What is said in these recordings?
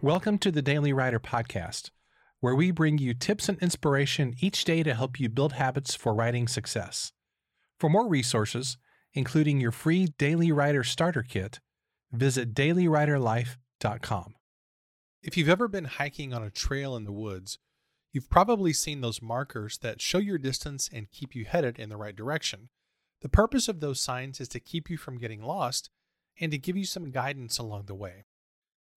Welcome to the Daily Writer Podcast, where we bring you tips and inspiration each day to help you build habits for writing success. For more resources, including your free Daily Writer Starter Kit, visit dailywriterlife.com. If you've ever been hiking on a trail in the woods, you've probably seen those markers that show your distance and keep you headed in the right direction. The purpose of those signs is to keep you from getting lost and to give you some guidance along the way.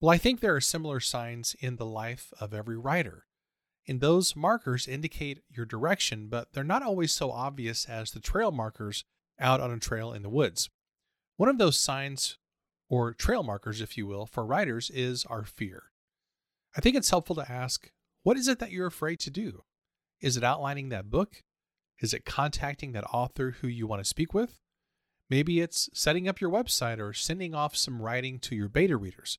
Well, I think there are similar signs in the life of every writer. And those markers indicate your direction, but they're not always so obvious as the trail markers out on a trail in the woods. One of those signs, or trail markers, if you will, for writers is our fear. I think it's helpful to ask what is it that you're afraid to do? Is it outlining that book? Is it contacting that author who you want to speak with? Maybe it's setting up your website or sending off some writing to your beta readers.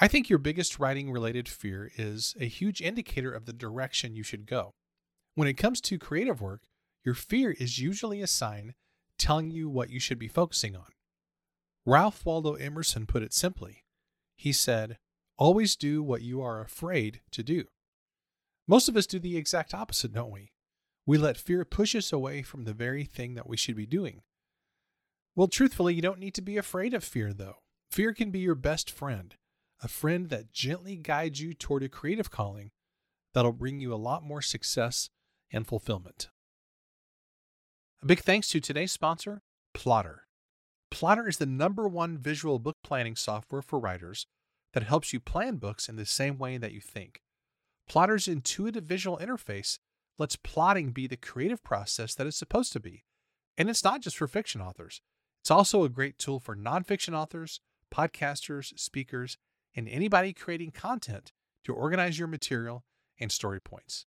I think your biggest writing related fear is a huge indicator of the direction you should go. When it comes to creative work, your fear is usually a sign telling you what you should be focusing on. Ralph Waldo Emerson put it simply. He said, Always do what you are afraid to do. Most of us do the exact opposite, don't we? We let fear push us away from the very thing that we should be doing. Well, truthfully, you don't need to be afraid of fear, though. Fear can be your best friend a friend that gently guides you toward a creative calling that'll bring you a lot more success and fulfillment. A big thanks to today's sponsor, Plottr. Plottr is the number one visual book planning software for writers that helps you plan books in the same way that you think. Plottr's intuitive visual interface lets plotting be the creative process that it's supposed to be. And it's not just for fiction authors, it's also a great tool for nonfiction authors, podcasters, speakers, and anybody creating content to organize your material and story points.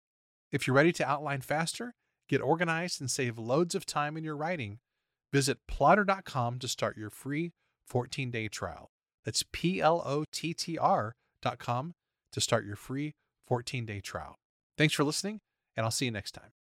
If you're ready to outline faster, get organized, and save loads of time in your writing, visit plottr.com to start your free 14 day trial. That's P L O T T R.com to start your free 14 day trial. Thanks for listening, and I'll see you next time.